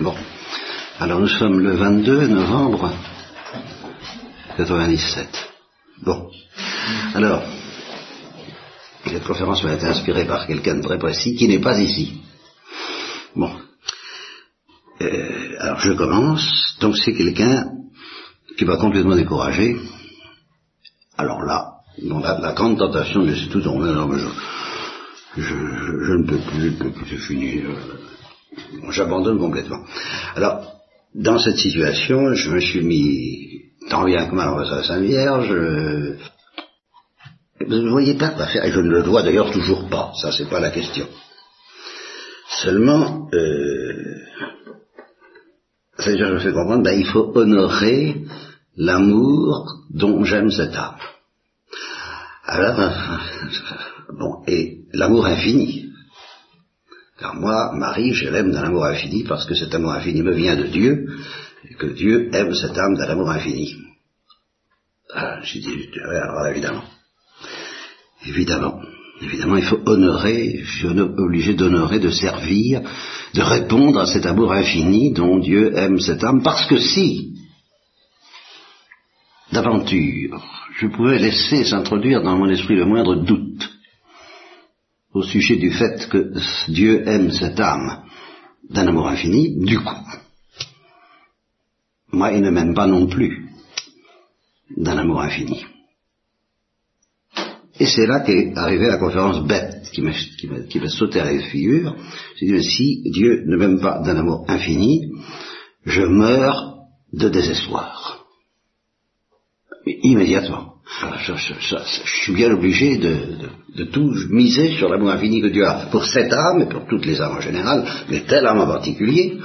Bon. Alors nous sommes le 22 novembre 97. Bon. Alors, cette conférence m'a été inspirée par quelqu'un de très précis qui n'est pas ici. Bon. Euh, alors je commence. Donc c'est quelqu'un qui va complètement décourager. Alors là, la, grande tentation de tout tourner, je, je, je, ne peux plus, je plus, c'est fini. J'abandonne complètement. Alors, dans cette situation, je me suis mis tant bien que mal en à la Sainte Vierge. Vous ne voyez pas quoi faire, et je ne le vois d'ailleurs toujours pas, ça c'est pas la question. Seulement, euh, je me fais comprendre, ben, il faut honorer l'amour dont j'aime cette âme. Alors, euh, bon, et l'amour infini. Car moi, Marie, je l'aime d'un amour infini parce que cet amour infini me vient de Dieu et que Dieu aime cette âme d'un amour infini. Ah, j'ai dit, alors évidemment. Évidemment. Évidemment, il faut honorer, je suis obligé d'honorer, de servir, de répondre à cet amour infini dont Dieu aime cette âme, parce que si, d'aventure, je pouvais laisser s'introduire dans mon esprit le moindre doute, au sujet du fait que Dieu aime cette âme d'un amour infini, du coup, moi il ne m'aime pas non plus d'un amour infini. Et c'est là qu'est arrivée la conférence bête qui m'a, sauté à la figure. J'ai dit, si Dieu ne m'aime pas d'un amour infini, je meurs de désespoir. Immédiatement. Je, suis bien obligé de, tout miser sur l'amour infini que Dieu a pour cette âme et pour toutes les âmes en général, mais telle âme en particulier.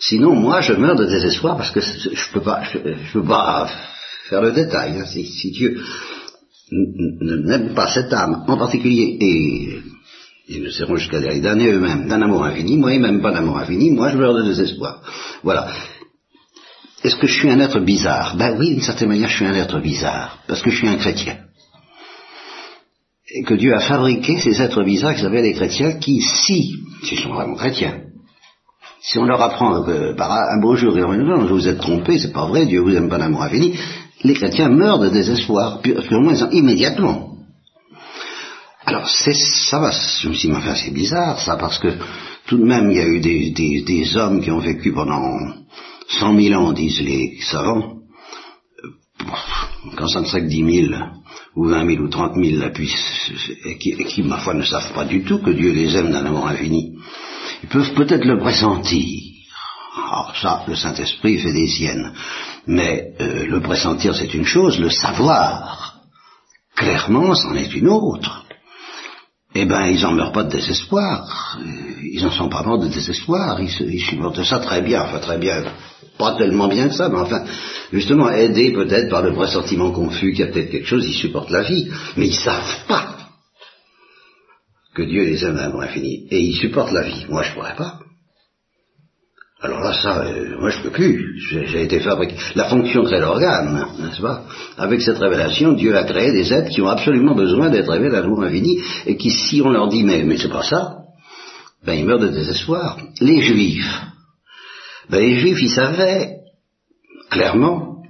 Sinon, moi, je meurs de désespoir parce que je ne peux peux pas faire le détail. Hein. Si, Dieu n'aime pas cette âme en particulier et ils ne seront jusqu'à les damner eux-mêmes d'un amour infini, moi, ils m'aiment pas d'amour infini, moi, je meurs de désespoir. Voilà. Est-ce que je suis un être bizarre? Ben oui, d'une certaine manière, je suis un être bizarre, parce que je suis un chrétien. Et que Dieu a fabriqué ces êtres bizarres qui s'appellent les chrétiens, qui, si, s'ils sont vraiment chrétiens, si on leur apprend que par un beau jour, ils vous êtes trompés, c'est pas vrai, Dieu vous aime pas d'amour infini, les chrétiens meurent de désespoir, moins immédiatement. Alors c'est ça va, je me suis dit, enfin c'est bizarre ça, parce que tout de même il y a eu des, des hommes qui ont vécu pendant Cent mille ans, disent les savants, quand ça ne serait que dix mille, ou vingt mille, ou trente mille, et qui, qui, ma foi, ne savent pas du tout que Dieu les aime d'un amour infini, ils peuvent peut-être le pressentir. Alors ça, le Saint-Esprit fait des siennes. Mais euh, le pressentir, c'est une chose, le savoir, clairement, c'en est une autre eh ben, ils n'en meurent pas de désespoir. Ils n'en sont pas morts de désespoir. Ils, ils supportent ça très bien, enfin très bien, pas tellement bien que ça, mais enfin, justement, aidés peut-être par le pressentiment confus qu'il y a peut-être quelque chose, ils supportent la vie, mais ils savent pas que Dieu les aime à un infini. Et ils supportent la vie. Moi, je pourrais pas. Alors là, ça, euh, moi je peux plus. J'ai été fabriqué. La fonction crée l'organe, n'est-ce pas? Avec cette révélation, Dieu a créé des êtres qui ont absolument besoin d'être révélés à l'amour infini et qui, si on leur dit mais, mais c'est pas ça, ben ils meurent de désespoir. Les Juifs, ben les Juifs, ils savaient clairement,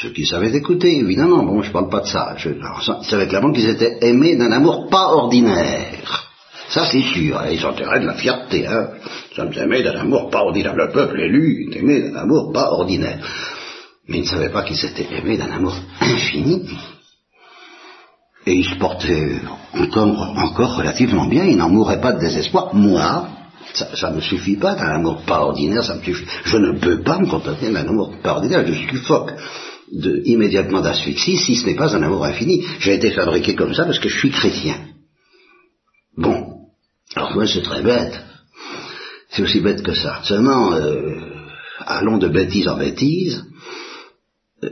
ceux qui savaient écouter, évidemment. Bon, je parle pas de ça. ils savaient clairement qu'ils étaient aimés d'un amour pas ordinaire. Ça, c'est sûr. Ils ont de la fierté. Hein. Nous sommes aimés d'un amour pas ordinaire. Le peuple élu est aimé d'un amour pas ordinaire. Mais ils ne savaient pas qu'ils étaient aimés d'un amour infini. Et ils se portaient encore, encore relativement bien. Ils n'en mouraient pas de désespoir. Moi, ça ne me suffit pas d'un amour pas ordinaire. Ça me suffit. Je ne peux pas me contenter d'un amour pas ordinaire. Je suffoque immédiatement d'asphyxie si ce n'est pas un amour infini. J'ai été fabriqué comme ça parce que je suis chrétien. Bon, alors moi c'est très bête. C'est aussi bête que ça. Seulement, euh, allons de bêtise en bêtise. Euh,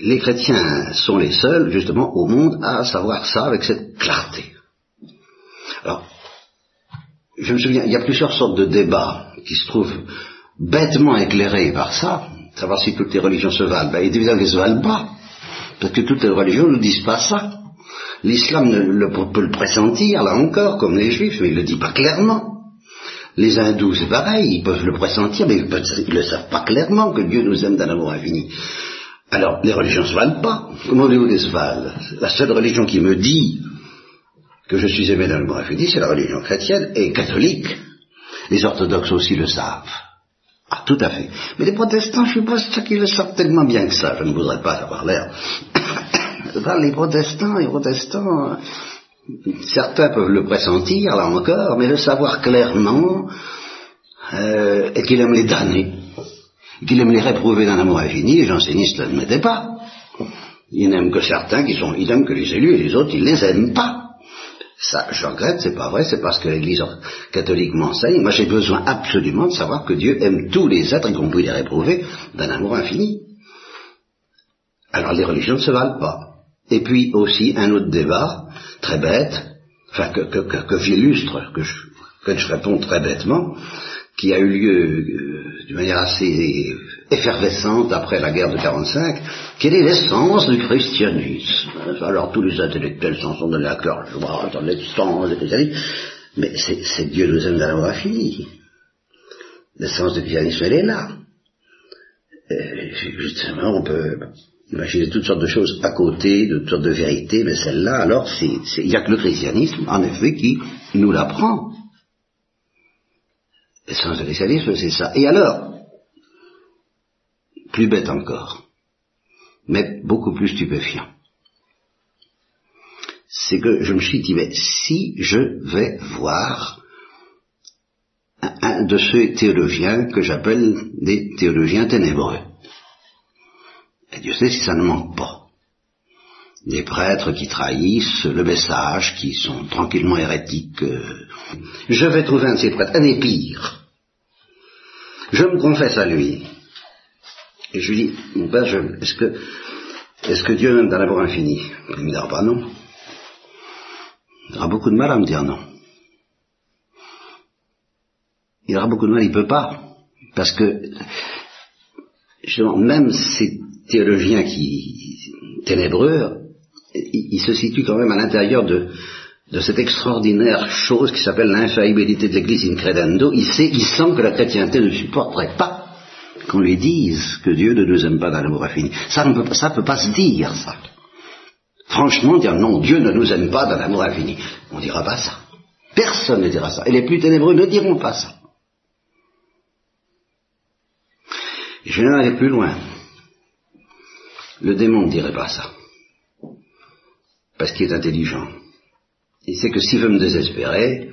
les chrétiens sont les seuls, justement, au monde à savoir ça avec cette clarté. Alors, je me souviens, il y a plusieurs sortes de débats qui se trouvent bêtement éclairés par ça, savoir si toutes les religions se valent. Ben, évidemment qu'elles ne se valent pas, parce que toutes les religions ne disent pas ça. L'islam peut le pressentir, là encore, comme les juifs, mais il ne le dit pas clairement. Les hindous, c'est pareil, ils peuvent le pressentir, mais ils ne le savent pas clairement que Dieu nous aime d'un amour infini. Alors, les religions ne se valent pas. Comment voulez-vous qu'elles se valent? La seule religion qui me dit que je suis aimé d'un amour infini, c'est la religion chrétienne et catholique. Les orthodoxes aussi le savent. Ah, tout à fait. Mais les protestants, je ne suis pas sûr qu'ils le savent tellement bien que ça. Je ne voudrais pas avoir l'air. les protestants, les protestants, certains peuvent le pressentir, là encore, mais le savoir clairement, euh, et qu'il aime les damner, qu'il aime les réprouver d'un amour infini, les jansénistes ne l'admettaient pas. Ils n'aiment que certains qui sont, ils n'aiment que les élus et les autres, ils les aiment pas. Ça, je regrette, c'est pas vrai, c'est parce que l'Église catholique m'enseigne. Moi, j'ai besoin absolument de savoir que Dieu aime tous les êtres, y compris les réprouvés, d'un amour infini. Alors, les religions ne se valent pas. Et puis aussi, un autre débat, très bête, enfin, que, que, que, que j'illustre, que je, que je réponds très bêtement, qui a eu lieu euh, d'une manière assez effervescente après la guerre de 45, quelle est l'essence du christianisme? Alors tous les intellectuels s'en sont donnés à cœur joie dans l'essence du christianisme, mais c'est Dieu nous aime d'avoir fini. L'essence du christianisme, elle est là. Et justement, on peut imaginer toutes sortes de choses à côté, toutes sortes de vérités, mais celle-là, alors, il n'y a que le christianisme, en effet, qui nous l'apprend. L'essence du christianisme, c'est ça. Et alors, plus bête encore, mais beaucoup plus stupéfiant. C'est que je me suis dit, mais si je vais voir un, de ces théologiens que j'appelle des théologiens ténébreux, et Dieu sait si ça ne manque pas. Des prêtres qui trahissent le message, qui sont tranquillement hérétiques. Euh. Je vais trouver un de ces prêtres, un des pires. Je me confesse à lui. Et je lui dis, mon père, est-ce que, est-ce que Dieu m'aime dans l'amour infini? Il me dira pas non. Il aura beaucoup de mal à me dire non. Il aura beaucoup de mal, il peut pas. Parce que, justement, même ces théologiens qui, ténébreux, il, se situe quand même à l'intérieur de, de cette extraordinaire chose qui s'appelle l'infaillibilité de l'Église in credendo. Il sait, il sent que la chrétienté ne supporterait pas qu'on lui dise que Dieu ne nous aime pas dans l'amour infini. Ça ne peut, peut pas se dire, ça. Franchement, dire non, Dieu ne nous aime pas dans l'amour infini. On ne dira pas ça. Personne ne dira ça. Et les plus ténébreux ne diront pas ça. je vais aller plus loin. Le démon ne dirait pas ça. Parce qu'il est intelligent. Il sait que s'il veut me désespérer,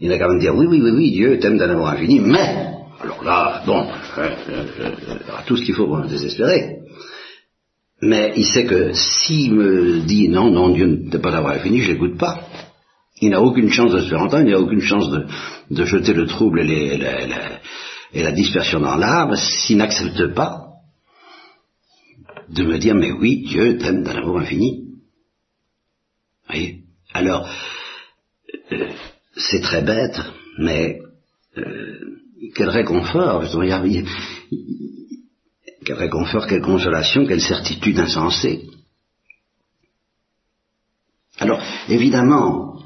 il n'a qu'à me dire oui, oui, oui, oui, Dieu t'aime d'un amour infini, mais alors là, bon, euh, euh, euh, tout ce qu'il faut pour me désespérer. Mais il sait que s'il me dit non, non, Dieu ne pas l'avoir fini, je l'écoute pas. Il n'a aucune chance de se faire entendre, il n'a aucune chance de, jeter le trouble et, la dispersion dans l'âme s'il n'accepte pas de me dire mais oui, Dieu t'aime d'un amour infini. Vous voyez? Alors, c'est très bête, mais quel réconfort, quel réconfort, quelle consolation, quelle certitude insensée. Alors, évidemment,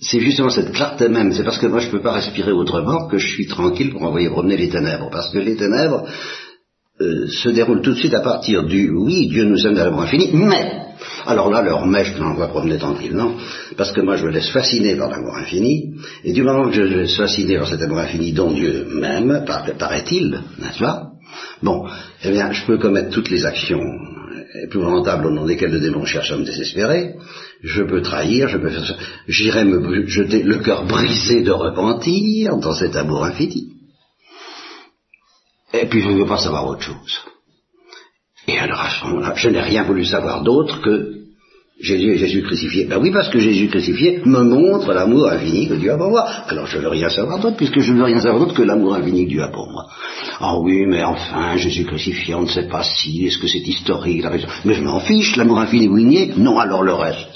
c'est justement cette clarté même, c'est parce que moi je ne peux pas respirer autrement que je suis tranquille pour envoyer promener les ténèbres, parce que les ténèbres euh, se déroulent tout de suite à partir du oui, Dieu nous aime dans l'amour infini, mais alors là, leur mèche, je l'envoie promener tranquillement, parce que moi je me laisse fasciner par l'amour infini, et du moment que je me laisse fasciner par cet amour infini dont Dieu m'aime, paraît-il, n'est-ce pas? Bon, eh bien, je peux commettre toutes les actions épouvantables au nom desquelles le démon cherche à me désespérer, je peux trahir, je peux faire j'irai me jeter le cœur brisé de repentir dans cet amour infini. Et puis je ne veux pas savoir autre chose. Et alors à ce moment-là, je n'ai rien voulu savoir d'autre que Jésus et Jésus crucifié. Ben oui, parce que Jésus crucifié me montre l'amour infini que Dieu a pour moi. Alors je ne veux rien savoir d'autre, puisque je ne veux rien savoir d'autre que l'amour infini que Dieu a pour moi. Ah oui, mais enfin, Jésus crucifié, on ne sait pas si, est-ce que c'est historique, la. Mais je m'en fiche, l'amour infini, oui. Non, alors le reste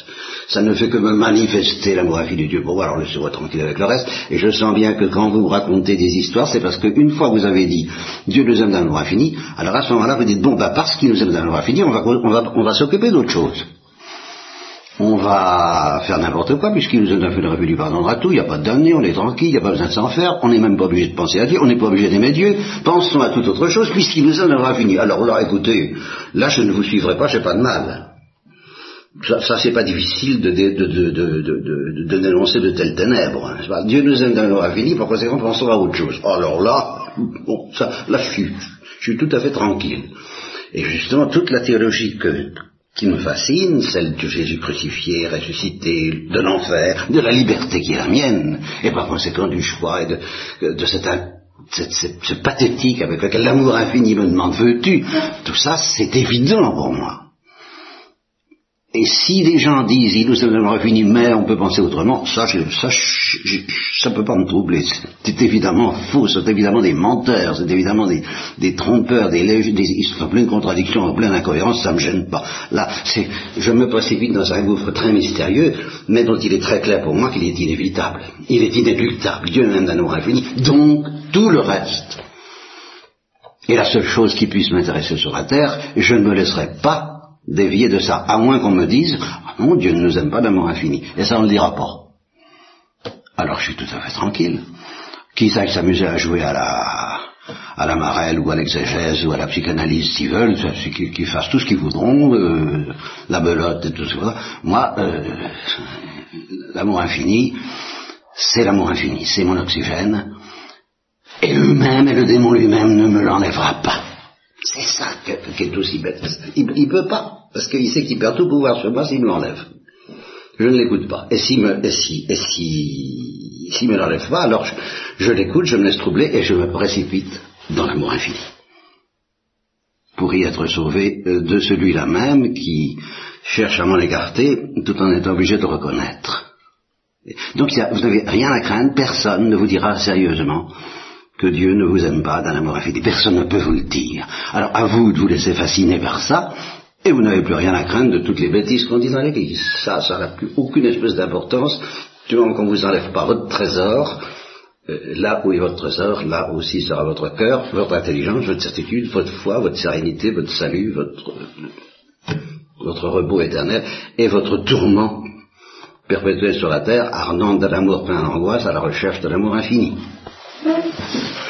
ça ne fait que me manifester l'amour infini de Dieu moi, alors laissez-moi tranquille avec le reste, et je sens bien que quand vous racontez des histoires, c'est parce qu'une fois vous avez dit Dieu nous aime d'un amour infini, alors à ce moment-là vous dites bon bah parce qu'il nous aime d'un amour infini, on va, on va, on va s'occuper d'autre chose. on va faire n'importe quoi, puisqu'il nous a fait le refus du pardon à tout, il n'y a pas de damné, on est tranquille, il n'y a pas besoin de s'en faire, on n'est même pas obligé de penser à Dieu, on n'est pas obligé d'aimer Dieu, pensons à toute autre chose, puisqu'il nous en aura fini. Alors là, écoutez, là je ne vous suivrai pas, j'ai pas de mal. Ça, ça c'est pas difficile de, de, de, de, dénoncer de telles ténèbres. Hein, Dieu nous en aura fini, par conséquent pensons à autre chose. Alors là, bon, ça, là je suis, je suis tout à fait tranquille. Et justement, toute la théologie que, qui me fascine, celle de Jésus crucifié, ressuscité, de l'enfer, de la liberté qui est la mienne, et par conséquent du choix et de, de cette, ce pathétique avec lequel l'amour infini me demande veux-tu, tout ça c'est évident pour moi. Et si les gens disent, il nous avons fini, mais on peut penser autrement, ça, ça, ça peut pas me troubler. C'est évidemment faux, c'est évidemment des menteurs, c'est évidemment des, des trompeurs, des, des, ils sont en pleine contradiction, en pleine incohérence, ça me gêne pas. Là, c'est, je me précipite dans un gouffre très mystérieux, mais dont il est très clair pour moi qu'il est inévitable. Il est inéluctable. Dieu même d'un amour infini. Donc, tout le reste. Et la seule chose qui puisse m'intéresser sur la terre, je ne me laisserai pas dévier de ça, à moins qu'on me dise, ah non, Dieu ne nous aime pas d'amour infini. Et ça, on ne le dira pas. Alors je suis tout à fait tranquille. Qui sait s'amuser à jouer à la, à la marelle ou à l'exégèse ou à la psychanalyse s'ils veulent, qu'ils fassent tout ce qu'ils voudront, euh, la belote et tout ça. Moi, euh, l'amour infini, c'est l'amour infini, c'est mon oxygène, et eux-mêmes, et le démon lui-même ne me l'enlèvera pas. C'est ça qui est aussi bête. Il ne peut pas, parce qu'il sait qu'il perd tout pouvoir sur moi s'il me l'enlève. Je ne l'écoute pas. Et s'il me, et si, et si, me l'enlève pas, alors je, l'écoute, je me laisse troubler et je me précipite dans l'amour infini. Pour y être sauvé euh, de celui-là même qui cherche à m'en écarter tout en étant obligé de reconnaître. Donc vous n'avez rien à craindre, personne ne vous dira sérieusement que Dieu ne vous aime pas d'un amour infini. Personne ne peut vous le dire. Alors à vous de vous laisser fasciner par ça, et vous n'avez plus rien à craindre de toutes les bêtises qu'on dit dans l'Église. Ça, ça n'a plus aucune espèce d'importance. Du moment qu'on ne vous enlève pas votre trésor, euh, là où est votre trésor, là aussi sera votre cœur, votre intelligence, votre certitude, votre foi, votre sérénité, votre salut, votre, votre repos éternel et votre tourment perpétuel sur la terre, ardent de l'amour plein d'angoisse à la recherche de l'amour infini. Thank you.